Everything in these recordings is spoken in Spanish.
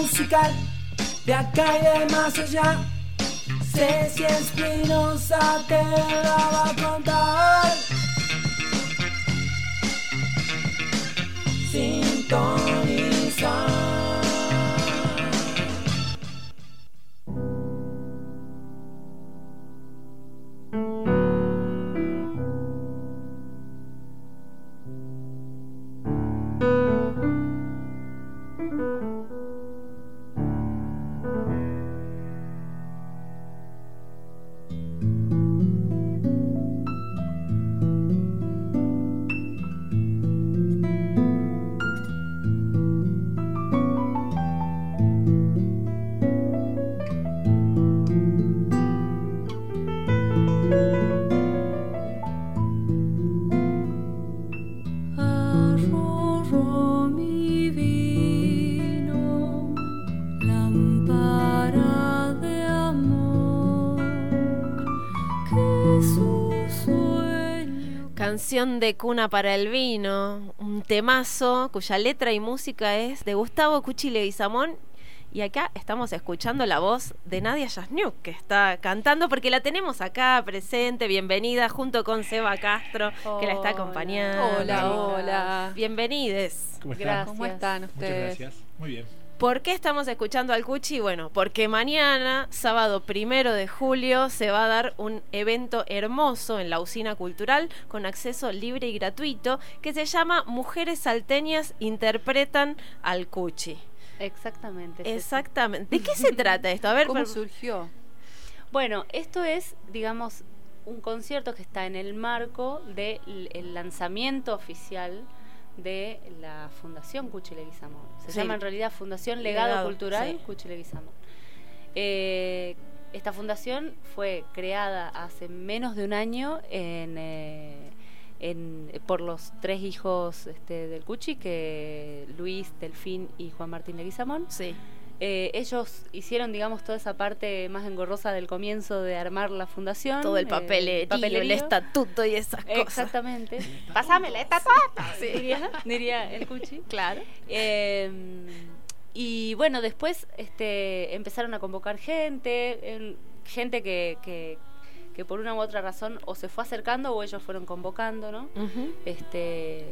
musical de acá y de más allá. Ceci Espinosa te la va a contar. Sintoniza. Canción de cuna para el vino, un temazo cuya letra y música es de Gustavo Cuchi Leguizamón. Y acá estamos escuchando la voz de Nadia Yasniuk, que está cantando porque la tenemos acá presente, bienvenida, junto con Seba Castro, que la está Hola. acompañando. Hola, hola. Bienvenides. ¿Cómo están? Gracias. ¿Cómo ¿Cómo están Muchas gracias. Muy bien. ¿Por qué estamos escuchando al Cuchi? Bueno, porque mañana, sábado primero de julio, se va a dar un evento hermoso en la usina cultural con acceso libre y gratuito que se llama Mujeres Salteñas Interpretan al Cuchi. Exactamente. Exactamente. ¿De qué se trata esto? A ver, ¿Cómo surgió? Bueno, esto es, digamos, un concierto que está en el marco del lanzamiento oficial de la Fundación Cuchi Leguizamón. Se Sí. llama en realidad Fundación Legado, Legado, Cultural sí. Cuchi Leguizamón. Eh, esta fundación fue creada hace menos de un año en, eh, en- por los tres hijos este, del Cuchi, que Luis, Delfín y Juan Martín Leguizamón. Sí. Eh, ellos hicieron, digamos, toda esa parte más engorrosa del comienzo de armar la fundación. Todo el eh, papelerío, el estatuto y esas cosas. Exactamente. Pásame la estatuta, diría, diría el Cuchi. Claro. Eh, y bueno, después este, empezaron a convocar gente, gente que, que, que por una u otra razón o se fue acercando o ellos fueron convocando, ¿no? Este,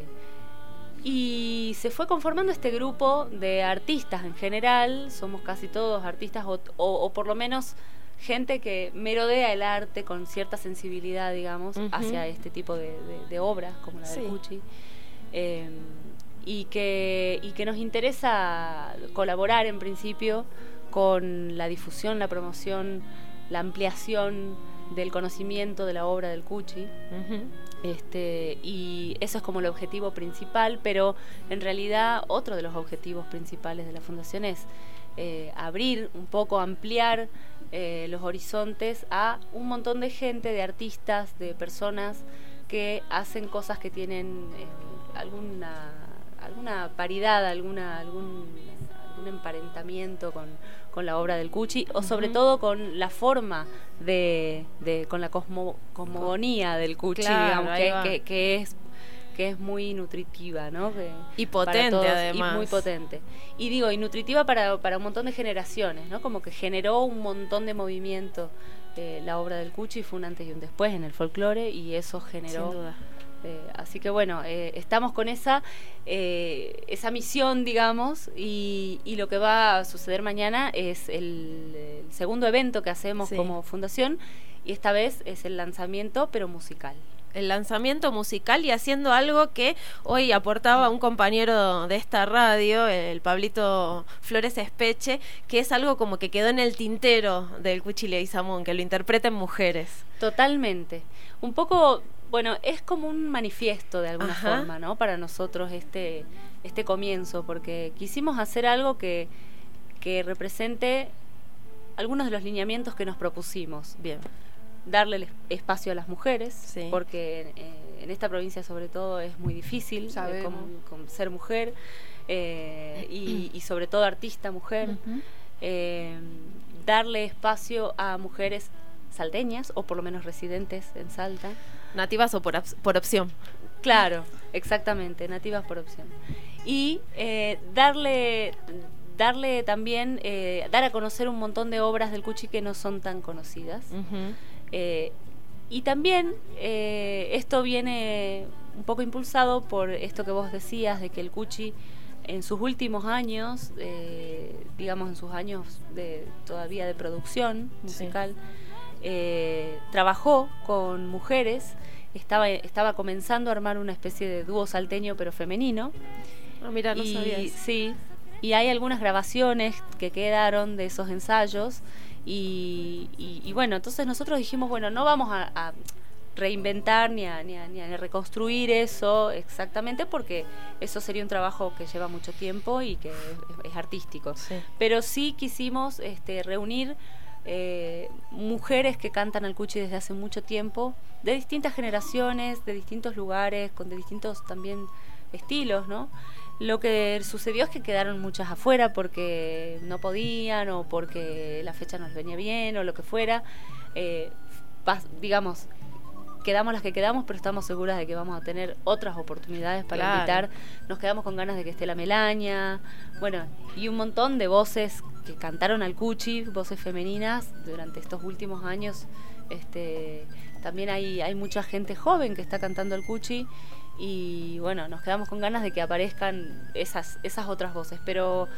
y se fue conformando este grupo de artistas en general, somos casi todos artistas o, o- o por lo menos gente que merodea el arte con cierta sensibilidad, digamos, hacia este tipo de, de- de obras como la Sí. de Cuchi. Eh, y, que, y que nos interesa colaborar en principio con la difusión, la promoción, la ampliación del conocimiento de la obra del Cuchi. Este, y eso es como el objetivo principal, pero en realidad otro de los objetivos principales de la fundación es eh, abrir un poco, ampliar eh, los horizontes a un montón de gente, de artistas, de personas que hacen cosas que tienen eh, alguna, alguna paridad, alguna, algún, algún emparentamiento con, con la obra del Cuchi, o sobre todo con la forma de, de- con la cosmo, cosmogonía del Cuchi, Claro, digamos, que, va. que- que es que es muy nutritiva, ¿no? Que- Y potente, todos, además. Y muy potente. Y digo, y nutritiva para, para un montón de generaciones, ¿no? Como que generó un montón de movimiento eh, la obra del Cuchi, fue un antes y un después en el folclore y eso generó. Eh, así que bueno, eh, estamos con esa, eh, esa misión, digamos, y, y lo que va a suceder mañana es el, el segundo evento que hacemos Sí. como fundación, y esta vez es el lanzamiento, pero musical. el lanzamiento musical y haciendo algo que hoy aportaba un compañero de esta radio, el Pablito Flores Espeche, que es algo como que quedó en el tintero del Cuchile y Samón, que lo interpreten mujeres. Totalmente. Un poco, bueno, es como un manifiesto de alguna Ajá. forma, ¿no? Para nosotros este, este comienzo, porque quisimos hacer algo que, que represente algunos de los lineamientos que nos propusimos. Bien. darle el espacio a las mujeres, Sí. porque eh, en esta provincia sobre todo es muy difícil eh, Sabemos. con, con ser mujer eh, y, y sobre todo artista mujer, eh, darle espacio a mujeres salteñas o por lo menos residentes en Salta. Nativas o por, por opción. Claro, exactamente, nativas por opción. Y eh, darle, darle también, eh, dar a conocer un montón de obras del Cuchi que no son tan conocidas. Ujú. Eh, y también eh, esto viene un poco impulsado por esto que vos decías, de que el Cuchi en sus últimos años, eh, digamos en sus años de, todavía de producción musical, eh, trabajó con mujeres, estaba, estaba comenzando a armar una especie de dúo salteño pero femenino. Ah, mira, no y. Sí, y hay algunas grabaciones que quedaron de esos ensayos. Y, y- y bueno, entonces nosotros dijimos, bueno, no vamos a, a reinventar ni a, ni, a, ni a reconstruir eso exactamente porque eso sería un trabajo que lleva mucho tiempo y que es, es artístico. Sí. Pero sí quisimos este, reunir eh, mujeres que cantan al cuchi desde hace mucho tiempo, de distintas generaciones, de distintos lugares, con de distintos también estilos, ¿no? Lo que sucedió es que quedaron muchas afuera porque no podían o porque la fecha no les venía bien o lo que fuera. Eh, digamos, quedamos las que quedamos, pero estamos seguras de que vamos a tener otras oportunidades para Claro. invitar. Nos quedamos con ganas de que esté la Melaña, bueno, y un montón de voces que cantaron al Cuchi, voces femeninas, durante estos últimos años. Este, también hay, hay mucha gente joven que está cantando al Cuchi y bueno, nos quedamos con ganas de que aparezcan esas, esas otras voces, pero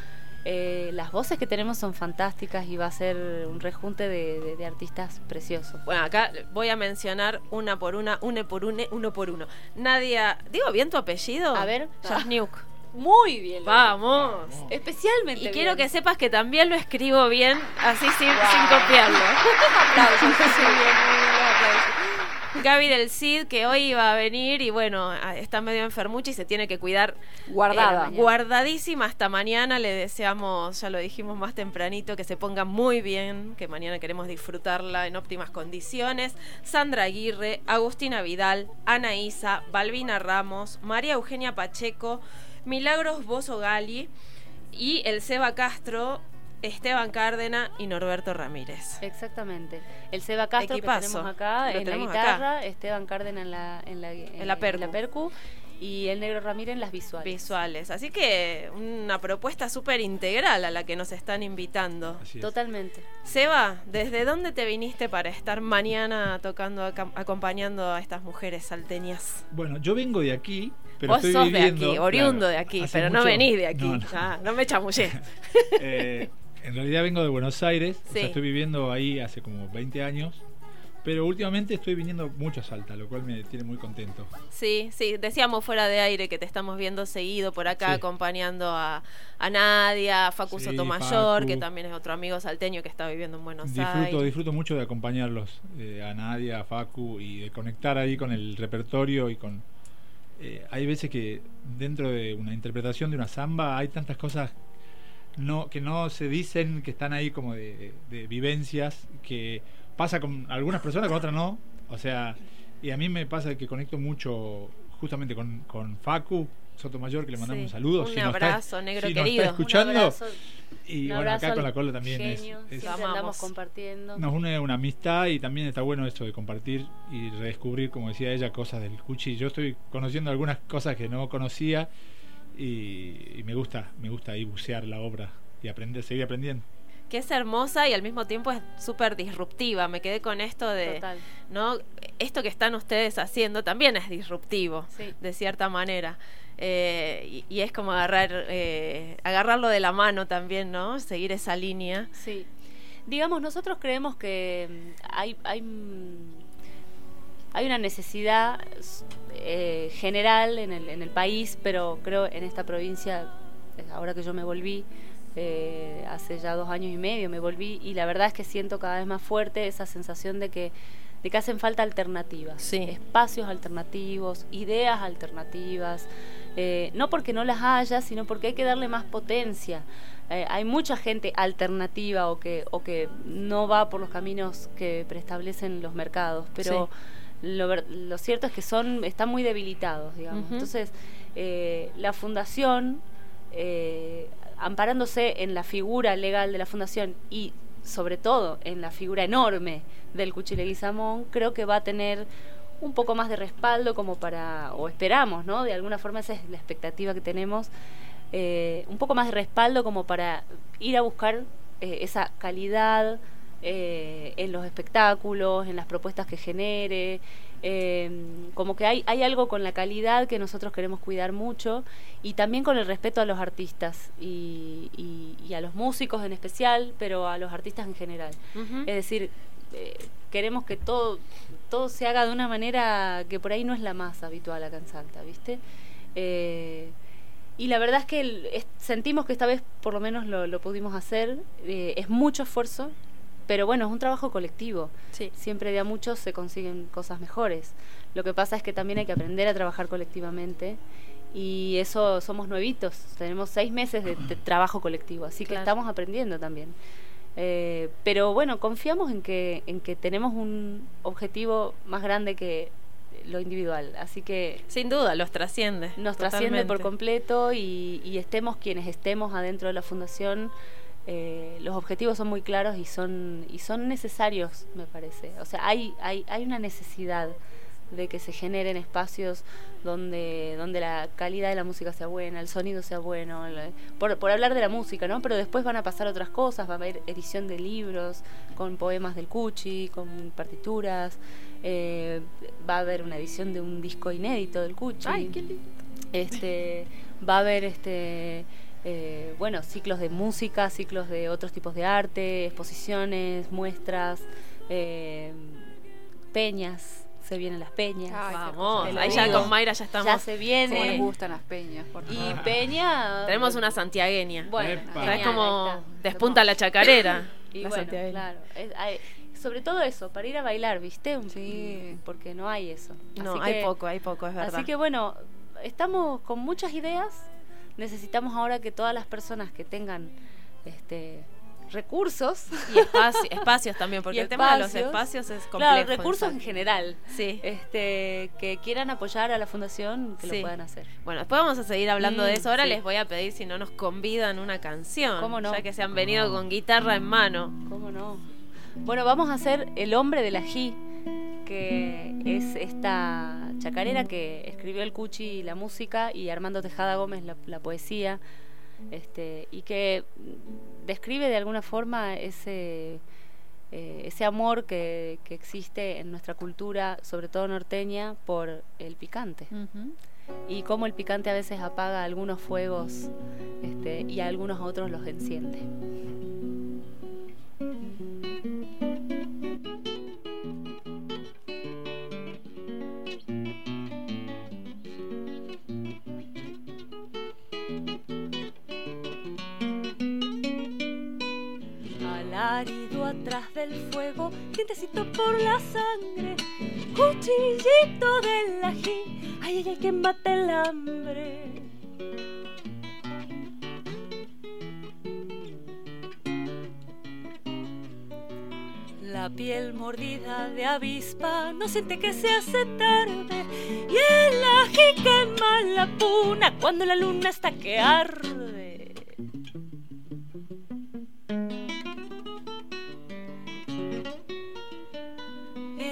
eh, las voces que tenemos son fantásticas y va a ser un rejunte de, de- de artistas preciosos. Bueno, acá voy a mencionar una por una, une por une, uno por uno. Nadia, ¿digo bien tu apellido? A ver. Jasniuk. Muy bien. Vamos. Especialmente. Y quiero que sepas que también lo escribo bien, así sin, sin copiarlo. aplausos. sí, bien, muy bien, los aplausos. Gaby del Cid, que hoy iba a venir y bueno, está medio enfermucha y se tiene que cuidar. Guardada. eh, guardadísima hasta mañana. Le deseamos, ya lo dijimos más tempranito, que se ponga muy bien, que mañana queremos disfrutarla en óptimas condiciones. Sandra Aguirre, Agustina Vidal, Ana Isa, Balbina Ramos, María Eugenia Pacheco, Milagros Bozo Gali y el Seba Castro, Esteban Cárdena y Norberto Ramírez. Exactamente. El Seba Castro Equipazo. que tenemos acá Lo en la guitarra, Esteban Cárdenas en la, en la, En la percu. percu, y el Negro Ramírez en las visuales. visuales. Así que una propuesta súper integral a la que nos están invitando. Así es. Totalmente. Seba, ¿desde dónde te viniste para estar mañana tocando, acompañando a estas mujeres salteñas? Bueno, yo vengo de aquí, pero Vos estoy sos viviendo, de aquí, oriundo claro, de aquí, pero no venís de aquí. No, no. Ah, no me chamullé. Eh, en realidad vengo de Buenos Aires, o Sí. sea, estoy viviendo ahí hace como 20 años, pero últimamente estoy viniendo mucho a Salta, lo cual me tiene muy contento. Sí, sí, decíamos fuera de aire que te estamos viendo seguido por acá Sí. acompañando a, a Nadia, a Facu Sí, Sotomayor, Facu. que también es otro amigo salteño que está viviendo en Buenos Disfruto, Aires. disfruto mucho de acompañarlos, eh, a Nadia, a Facu, y de conectar ahí con el repertorio y con... eh, hay veces que dentro de una interpretación de una samba hay tantas cosas no, que no se dicen, que están ahí como de, de vivencias, que pasa con algunas personas, con otras no. O sea, y a mí me pasa que conecto mucho justamente con, con Facu Sotomayor, que le mandamos Sí. un saludo. Un si nos está- abrazo, negro si nos querido. está escuchando. Un abrazo, y un bueno, acá con la cola también es- genio, es, andamos compartiendo. nos une una amistad y también está bueno esto de compartir y redescubrir, como decía ella, cosas del Cuchi. Yo estoy conociendo algunas cosas que no conocía y, y me gusta, me gusta ahí bucear la obra y aprender, seguir aprendiendo. que es hermosa y al mismo tiempo es súper disruptiva. Me quedé con esto de, Total. ¿no? Esto que están ustedes haciendo también es disruptivo, Sí. de cierta manera. Eh, y, y es como agarrar, eh, agarrarlo de la mano también, ¿no? Seguir esa línea. Sí. Digamos, nosotros creemos que mm, hay, hay, mm, hay una necesidad eh, general en el, en el país, pero creo en esta provincia, eh, ahora que yo me volví, eh, hace ya dos años y medio me volví, y la verdad es que siento cada vez más fuerte esa sensación de que, de que hacen falta alternativas, Sí. espacios alternativos, ideas alternativas, eh, no porque no las haya, sino porque hay que darle más potencia. Eh, hay mucha gente alternativa o que, o que no va por los caminos que preestablecen los mercados, pero lo, lo cierto es que son están muy debilitados, digamos. Entonces, eh, la fundación, eh, amparándose en la figura legal de la fundación y sobre todo en la figura enorme del Cuchileguizamón, creo que va a tener un poco más de respaldo como para, o esperamos, ¿no? De alguna forma esa es la expectativa que tenemos eh, un poco más de respaldo como para ir a buscar eh, esa calidad eh, en los espectáculos, en las propuestas que genere. eh, como que hay, hay algo con la calidad que nosotros queremos cuidar mucho y también con el respeto a los artistas y, y- y a los músicos en especial, pero a los artistas en general. Es decir, eh, queremos que todo, todo se haga de una manera que por ahí no es la más habitual acá en Salta, ¿viste? Eh, y la verdad es que el- es- sentimos que esta vez por lo menos lo, lo pudimos hacer. eh, es mucho esfuerzo, pero bueno, es un trabajo colectivo. Sí. Siempre de a muchos se consiguen cosas mejores. Lo que pasa es que también hay que aprender a trabajar colectivamente. Y eso somos nuevitos, tenemos seis meses de, de trabajo colectivo, así que estamos aprendiendo también. Eh, pero bueno, confiamos en que, en que tenemos un objetivo más grande que lo individual, así que Sin duda, los trasciende. nos trasciende por completo y, y estemos quienes estemos adentro de la fundación, eh, los objetivos son muy claros y son, y son necesarios, me parece. O sea, hay, hay, hay una necesidad de que se generen espacios donde, donde la calidad de la música sea buena, el sonido sea bueno, el- por, por hablar de la música, ¿no? Pero después van a pasar otras cosas, va a haber edición de libros con poemas del Cuchi, con partituras, eh, va a haber una edición de un disco inédito del Cuchi. Ay, qué lindo. Este, va a haber este, eh, bueno, ciclos de música, ciclos de otros tipos de arte, exposiciones, muestras, eh, peñas, se vienen las peñas. Ay, Vamos, ahí ya con Mayra ya estamos. Ya se viene. ¿Cómo nos gustan las peñas? Por Y favor. peña. Tenemos una santiagueña. Bueno, es como despunta la chacarera. Y la bueno, santiagueña. claro. es- hay- sobre todo eso, para ir a bailar, ¿viste? Sí. Porque no hay eso. No, Así hay que- poco, hay poco, es verdad. Así que bueno, estamos con muchas ideas. Necesitamos ahora que todas las personas que tengan este recursos, Y espaci- espacios también, porque Y el tema de los espacios. es complejo. claro, recursos en general, Sí. este, que quieran apoyar a la fundación, que Sí. lo puedan hacer. Bueno, después vamos a seguir hablando de Mm, eso. Ahora sí. les voy a pedir si no nos convidan una canción. ¿Cómo no? Ya que se han venido con guitarra en mano. ¿Cómo no? Bueno, vamos a hacer El hombre del ají, que es esta chacarera que escribió el Cuchi la música y Armando Tejada Gómez la, la poesía, este, y que describe de alguna forma ese, eh, ese amor que, que existe en nuestra cultura, sobre todo norteña, por el picante. Y cómo el picante a veces apaga algunos fuegos este, y a algunos otros los enciende. Atrás del fuego, dientecito por la sangre, cuchillito del ají, ay, ay, ay, que mate el hambre. La piel mordida de avispa no siente que se hace tarde y el ají quema la puna cuando la luna está que arde.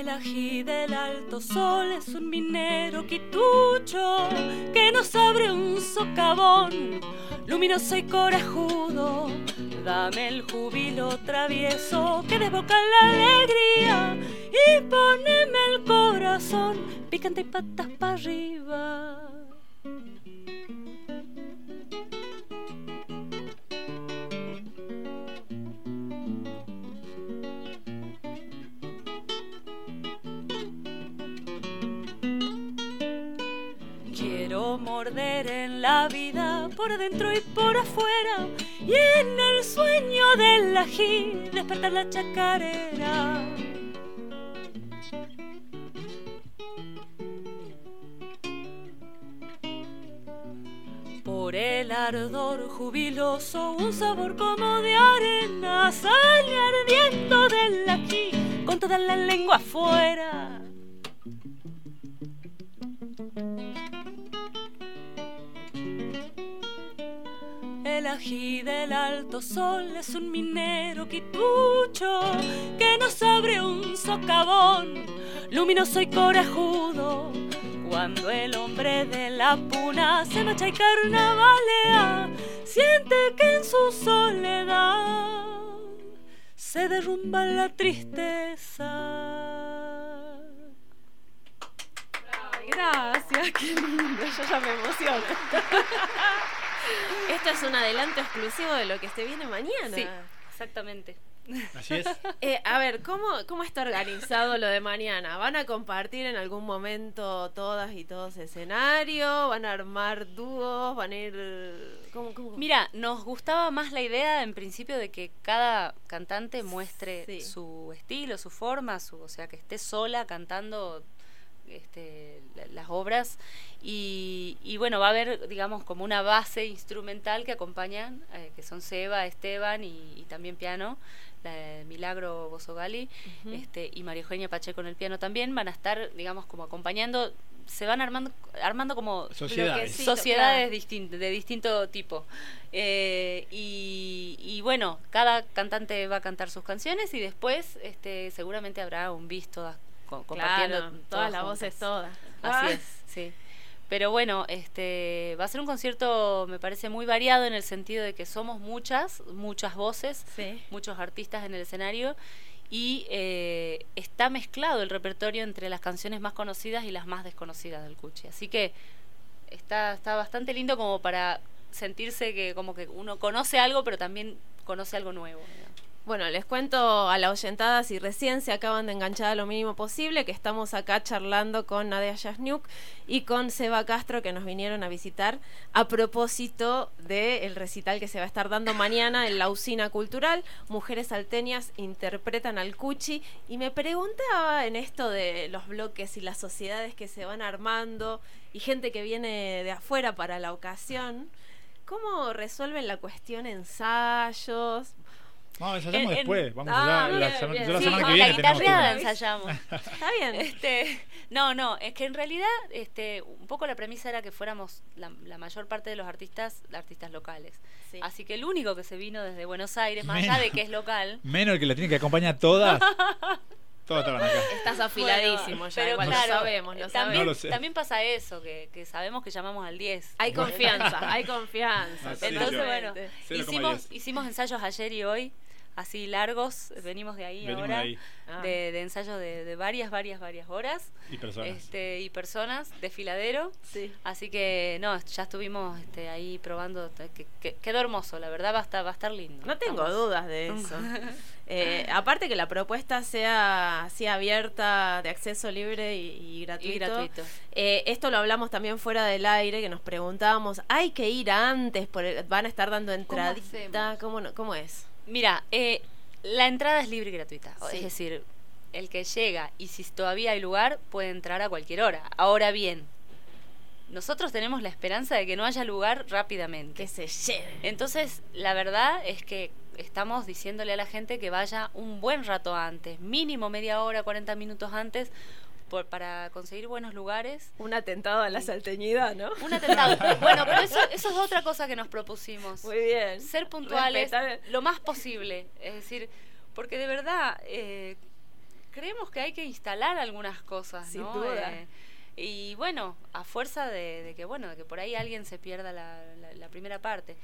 El ají del alto sol es un minero quitucho que nos abre un socavón luminoso y corajudo. Dame el júbilo travieso que desboca la alegría y poneme el corazón picante y patas para arriba. Morder en la vida por adentro y por afuera y en el sueño del ají despertar la chacarera. Por el ardor jubiloso, un sabor como de arena sale ardiendo del ají con toda la lengua afuera. El ají del alto sol es un minero quitucho que nos abre un socavón luminoso y corajudo Cuando el hombre de la puna se marcha y carnavalea, siente que en su soledad se derrumba la tristeza. Gracias, qué lindo, yo ya me emociono. Esto es un adelanto exclusivo de lo que se viene mañana. Sí, exactamente. Así es. Eh, a ver, ¿cómo, ¿cómo está organizado lo de mañana? ¿Van a compartir en algún momento todas y todos escenario? ¿Van a armar dúos? ¿Van a ir...? ¿Cómo, cómo? Mira, nos gustaba más la idea en principio de que cada cantante muestre Sí. su estilo, su forma, su, o sea, que esté sola cantando este, la- las obras y, y bueno, va a haber, digamos, como una base instrumental que acompañan, eh, que son Seba, Esteban y, y también piano, la Milagro Bosogali Ujú. este, y María Eugenia Pacheco en el piano también, van a estar, digamos, como acompañando, se van armando, armando como Sociedades. Sociedades claro. de distinto tipo. Eh, y, y bueno, cada cantante va a cantar sus canciones y después este, seguramente habrá un bis todas co- compartiendo. Claro, todas todas las juntas. voces, todas. Así Ah. es, sí. Pero bueno, este va a ser un concierto, me parece muy variado en el sentido de que somos muchas, muchas voces, Sí. muchos artistas en el escenario y eh, está mezclado el repertorio entre las canciones más conocidas y las más desconocidas del Cuchi. Así que está, está bastante lindo como para sentirse que como que uno conoce algo, pero también conoce algo nuevo. digamos. Bueno, les cuento a la oyentada si recién se acaban de enganchar a lo mínimo posible, que estamos acá charlando con Nadia Yasniuk y con Seba Castro que nos vinieron a visitar a propósito del recital que se va a estar dando mañana en la usina cultural. Mujeres salteñas interpretan al Cuchi y me preguntaba en esto de los bloques y las sociedades que se van armando y gente que viene de afuera para la ocasión. ¿Cómo resuelven la cuestión ensayos? No, ensayamos En- en- después. Vamos Ah, allá. La, bien, sema- bien. yo la Sí, semana con que la viene guitarreada ensayamos. ¿Está bien? Este, no, no, es que en realidad este, un poco la premisa era que fuéramos la, la mayor parte de los artistas, artistas locales. Sí. Así que el único que se vino desde Buenos Aires, más Menos. allá de que es local. Menos el que la tiene que acompañar todas. todas estaban acá. Estás afiladísimo Bueno, ya, pero igual claro, lo sabemos, lo también, sabemos. No lo sé. también pasa eso, que, que sabemos que llamamos al 10. Hay confianza, hay confianza. Ah, Entonces, yo- bueno, 0,10. hicimos, hicimos ensayos ayer y hoy, así largos, venimos de ahí Venimos ahora, de ahí. Ah. de, de ensayos de, de varias, varias, varias horas. Y personas. Este, y personas, desfiladero. Sí. Así que no, ya estuvimos este, ahí probando, te- que, que- quedó hermoso, la verdad va a estar, va a estar lindo. No tengo dudas de eso. Eh, aparte que la propuesta sea así abierta, de acceso libre y, y gratuito. Y gratuito. Eh, esto lo hablamos también fuera del aire, que nos preguntábamos, ¿hay que ir antes? Por el- ¿Van a estar dando entradita? ¿Cómo, no- ¿Cómo es? Mira, eh, la entrada es libre y gratuita. Sí. Es decir, el que llega y si todavía hay lugar puede entrar a cualquier hora. Ahora bien, nosotros tenemos la esperanza de que no haya lugar rápidamente. Que se lleve. Entonces, la verdad es que estamos diciéndole a la gente que vaya un buen rato antes, mínimo media hora, 40 minutos antes, por- para conseguir buenos lugares. Un atentado a la salteñidad, ¿no? Un atentado. bueno, pero eso, eso es otra cosa que nos propusimos. Muy bien. Ser puntuales Respetar- lo más posible. Es decir, porque de verdad eh, creemos que hay que instalar algunas cosas, Sin ¿no? duda. Eh, y bueno, a fuerza de, de que bueno, de que por ahí alguien se pierda la, la- la primera parte.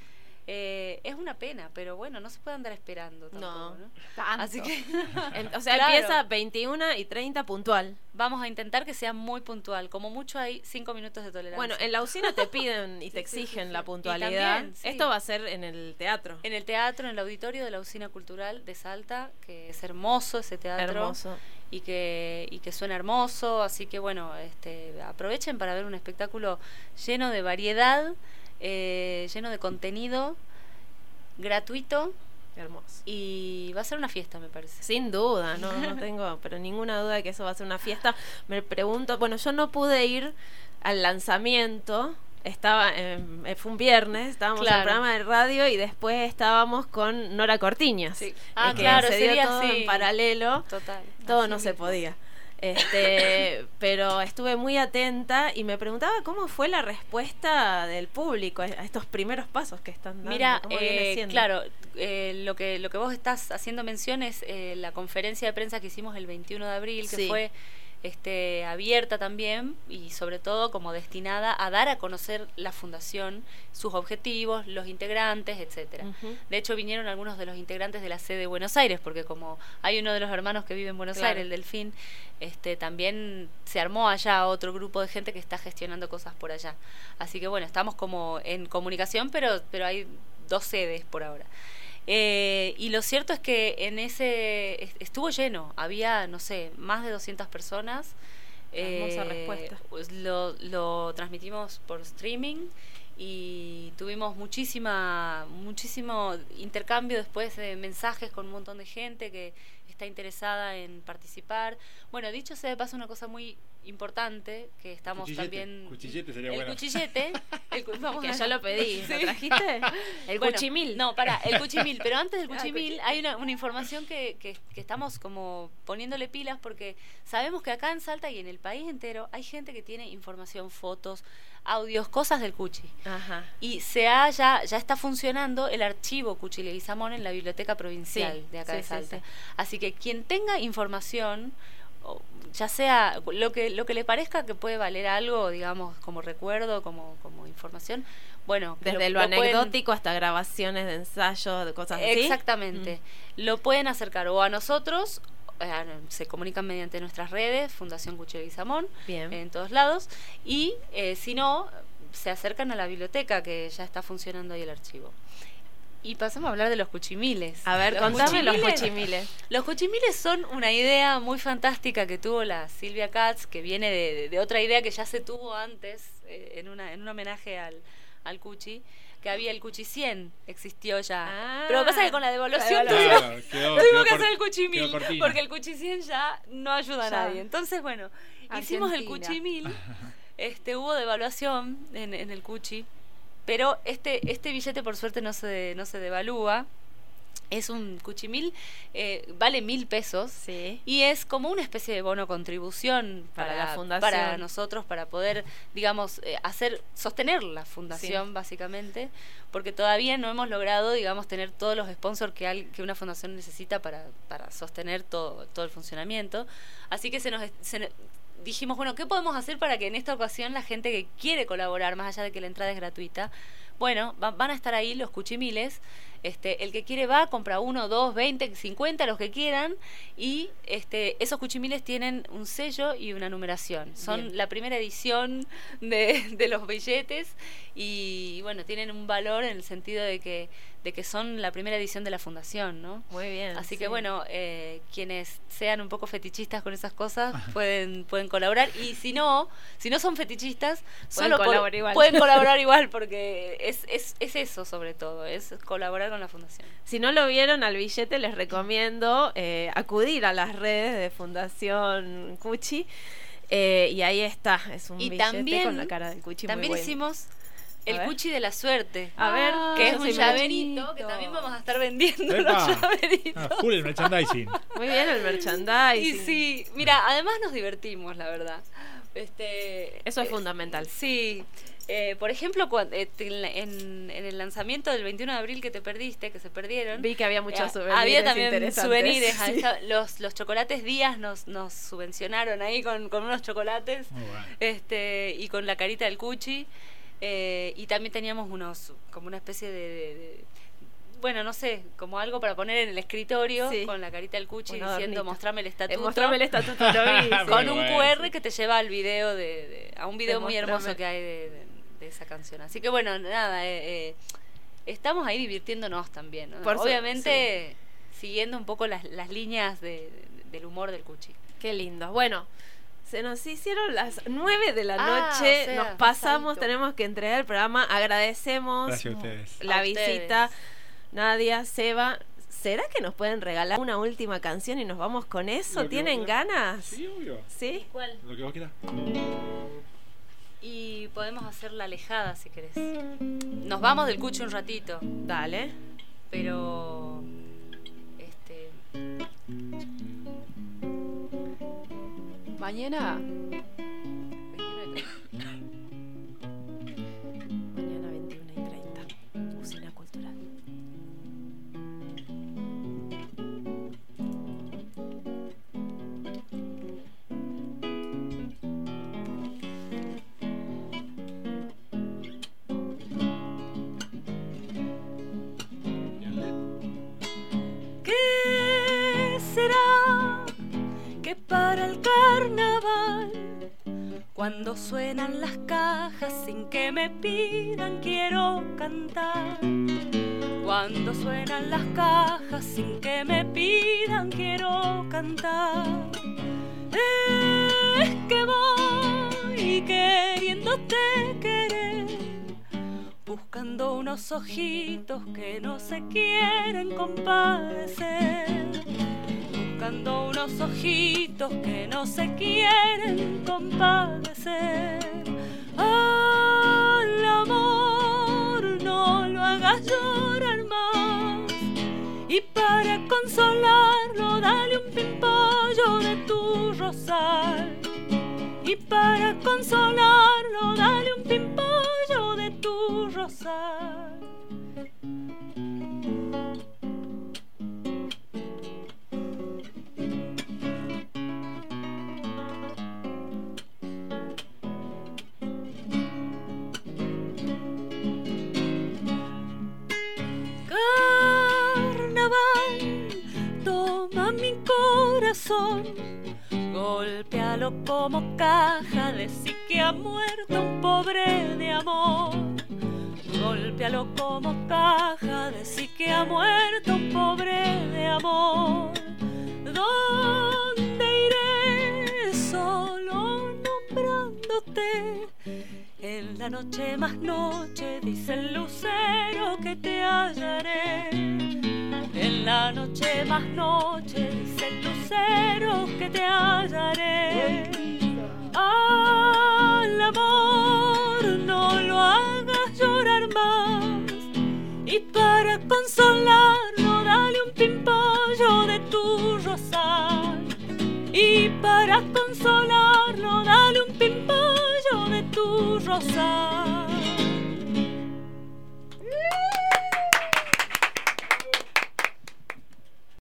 Eh, es una pena, pero bueno, no se puede andar esperando tampoco, No. ¿no? Tanto. Así que o sea, Claro. empieza 21 y 30 puntual. vamos a intentar que sea muy puntual. Como mucho hay cinco minutos de tolerancia. Bueno, en la usina te piden y te Sí, exigen sí, la sí. Puntualidad. también. Esto va a ser en el teatro. En el teatro, en el auditorio de la Usina Cultural de Salta, que es hermoso ese teatro. Hermoso. y que, y que suena hermoso, así que bueno, este, aprovechen para ver un espectáculo lleno de variedad, eh, lleno de contenido, gratuito Hermoso. y va a ser una fiesta, me parece. Sin duda, no, no tengo pero ninguna duda de que eso va a ser una fiesta. Me pregunto, bueno, yo no pude ir al lanzamiento. Estaba, em, eh, fue un viernes, estábamos en el programa de radio y después estábamos con Nora Cortiñas. Sí. Ah, claro, se dio todo sí. en paralelo. Total. Todo no se podía. Este, pero estuve muy atenta y me preguntaba cómo fue la respuesta del público a estos primeros pasos que están dando. Mira, eh, claro, eh, lo que lo que vos estás haciendo mención es eh, la conferencia de prensa que hicimos el 21 de abril, que Sí. fue esté abierta también y sobre todo como destinada a dar a conocer la fundación, sus objetivos, los integrantes, etcétera. De hecho, vinieron algunos de los integrantes de la sede de Buenos Aires, porque como hay uno de los hermanos que vive en Buenos Claro. Aires, el Delfín, este, también se armó allá otro grupo de gente que está gestionando cosas por allá. Así que bueno, estamos como en comunicación, pero, pero hay dos sedes por ahora. Eh, y lo cierto es que en ese est- estuvo lleno, había, no sé, más de 200 personas. Hermosa Eh, respuesta. pues lo, lo transmitimos por streaming y tuvimos muchísima muchísimo intercambio después de mensajes con un montón de gente que está interesada en participar. Bueno, dicho sea de paso una cosa muy importante que estamos Cuchillete. también Cuchillete sería el bueno. cuchillete el cu- vamos Que a- yo lo pedí. ¿Lo Sí. trajiste? El Bueno, cuchimil. No, para, el cuchimil. Pero antes del Ah, cuchimil hay una, una información que, que- que estamos como poniéndole pilas porque sabemos que acá en Salta y en el país entero hay gente que tiene información, fotos, audios, cosas del cuchi. Ajá. Y se ha ya, ya está funcionando el archivo Cuchi Leguizamón en la Biblioteca Provincial Sí, de acá sí, de Salta. sí. Así que quien tenga información, ya sea lo que, lo que le parezca que puede valer algo, digamos, como recuerdo, como, como información, bueno, Desde lo, anecdótico hasta grabaciones de ensayos, de cosas así. Exactamente. Lo pueden acercar o a nosotros, eh, se comunican mediante nuestras redes, Fundación Cuchillo y Samón, Bien. en todos lados, y eh, si no, se acercan a la biblioteca que ya está funcionando ahí el archivo. Y pasamos a hablar de los cuchimiles. A ver, Los contame los cuchimiles- cuchimiles. Los cuchimiles son una idea muy fantástica que tuvo la Silvia Katz, que viene de, de- otra idea que ya se tuvo antes, eh, en, una, en un homenaje al, al cuchi, que había el cuchi 100, existió ya. Ah. Pero lo que pasa es que con la devaluación La tuvimos, Claro, quedó- tuvimos que hacer el cuchi quedó 1000, cortina. porque el cuchi 100 ya no ayuda a Ya. nadie. Entonces, bueno, hicimos el Argentina. cuchi 1000, este, hubo devaluación en, en el cuchi, pero este, este billete por suerte no se, no se devalúa. Es un cuchimil, eh, vale mil pesos. Sí. Y es como una especie de bono contribución Para para, la fundación. para nosotros, para poder, digamos, eh, hacer, sostener la fundación, básicamente, porque todavía no hemos logrado, digamos, tener todos los sponsors que, al- que una fundación necesita para, para sostener todo, todo el funcionamiento. Así que se nos, se dijimos, bueno, ¿qué podemos hacer para que en esta ocasión la gente que quiere colaborar, más allá de que la entrada es gratuita, bueno, va- van a estar ahí los cuchimiles. Este, el que quiere va, compra uno, dos, veinte, cincuenta, los que quieran. Y este, esos cuchimiles tienen un sello y una numeración. Son Bien. la primera edición de, de los billetes. Y bueno, tienen un valor en el sentido de que, de que son la primera edición de la fundación, ¿no? Muy bien. Así sí. que bueno, eh, quienes sean un poco fetichistas con esas cosas pueden, pueden colaborar. Y si no, si no son fetichistas, Pueden solo por- colaborar igual. pueden colaborar igual porque es, es, es eso sobre todo, es colaborar con la fundación. Si no lo vieron al billete, les recomiendo eh, acudir a las redes de Fundación Cuchi. eh, y ahí está, es un Y billete también- con la cara del Cuchi. muy También bueno. hicimos el ver. cuchi de la suerte. A ver, Ah, que es un llaverito bonito. que también vamos a estar vendiendo ¡Epa! los llaveritos. Ah, full el merchandising. Muy bien el merchandising. Y sí, mira, además nos divertimos, la verdad. Este, Eso es eh, fundamental. Sí. Eh, por ejemplo, cuando, en, en el lanzamiento del 21 de abril que te perdiste, que se perdieron, Vi que había muchos eh, souvenirs había también souvenirs. Sí. los, los chocolates Díaz nos, nos subvencionaron ahí con, con unos chocolates este y con la carita del cuchi. Eh, y también teníamos unos, como una especie de, de- de- bueno, no sé, como algo para poner en el escritorio Sí. con la carita del cuchi diciendo adornito. mostrame el Eh, estatuto. mostrame el estatuto, lo vi. sí. con un bueno, QR sí. que te lleva al video de, de- a un video muy mostrame. hermoso que hay de, de- de esa canción. Así que bueno, nada, eh, eh, estamos ahí divirtiéndonos también. ¿no? Por Obviamente siguiendo un poco las, las líneas de- de- del humor del cuchi. Qué lindo. Bueno, se nos hicieron las 9 de la Ah, noche. o sea, nos pasamos, pasadito. tenemos que entregar el programa. Agradecemos Gracias a ustedes. la A ustedes. visita. Nadia, Seba. ¿Será que nos pueden regalar una última canción y nos vamos con eso? ¿Tienen ganas? Sí, obvio. ¿Sí? ¿Cuál? Lo que vos quieras. Y podemos hacer la alejada si querés. Nos vamos del cuchi un ratito, Dale. pero Mañana. Cuando suenan las cajas sin que me pidan quiero cantar. Cuando suenan las cajas sin que me pidan quiero cantar. Es que voy queriéndote querer, buscando unos ojitos que no se quieren compadecer buscando unos ojitos que no se quieren compadecer. Al amor no lo hagas llorar más y para consolarlo dale un pimpollo de tu rosal y para consolarlo dale un pimpollo de tu rosal. Corazón. Como caja, sí que ha muerto un pobre de amor. Golpealo como caja, sí que ha muerto un pobre de amor. ¿Dónde iré solo nombrándote? En la noche más noche dice el lucero que te hallaré. La noche más noche dice el lucero que te hallaré. Al amor no lo hagas llorar más. Y para consolarlo dale un pimpollo de tu rosal. Y para consolarlo dale un pimpollo de tu rosal.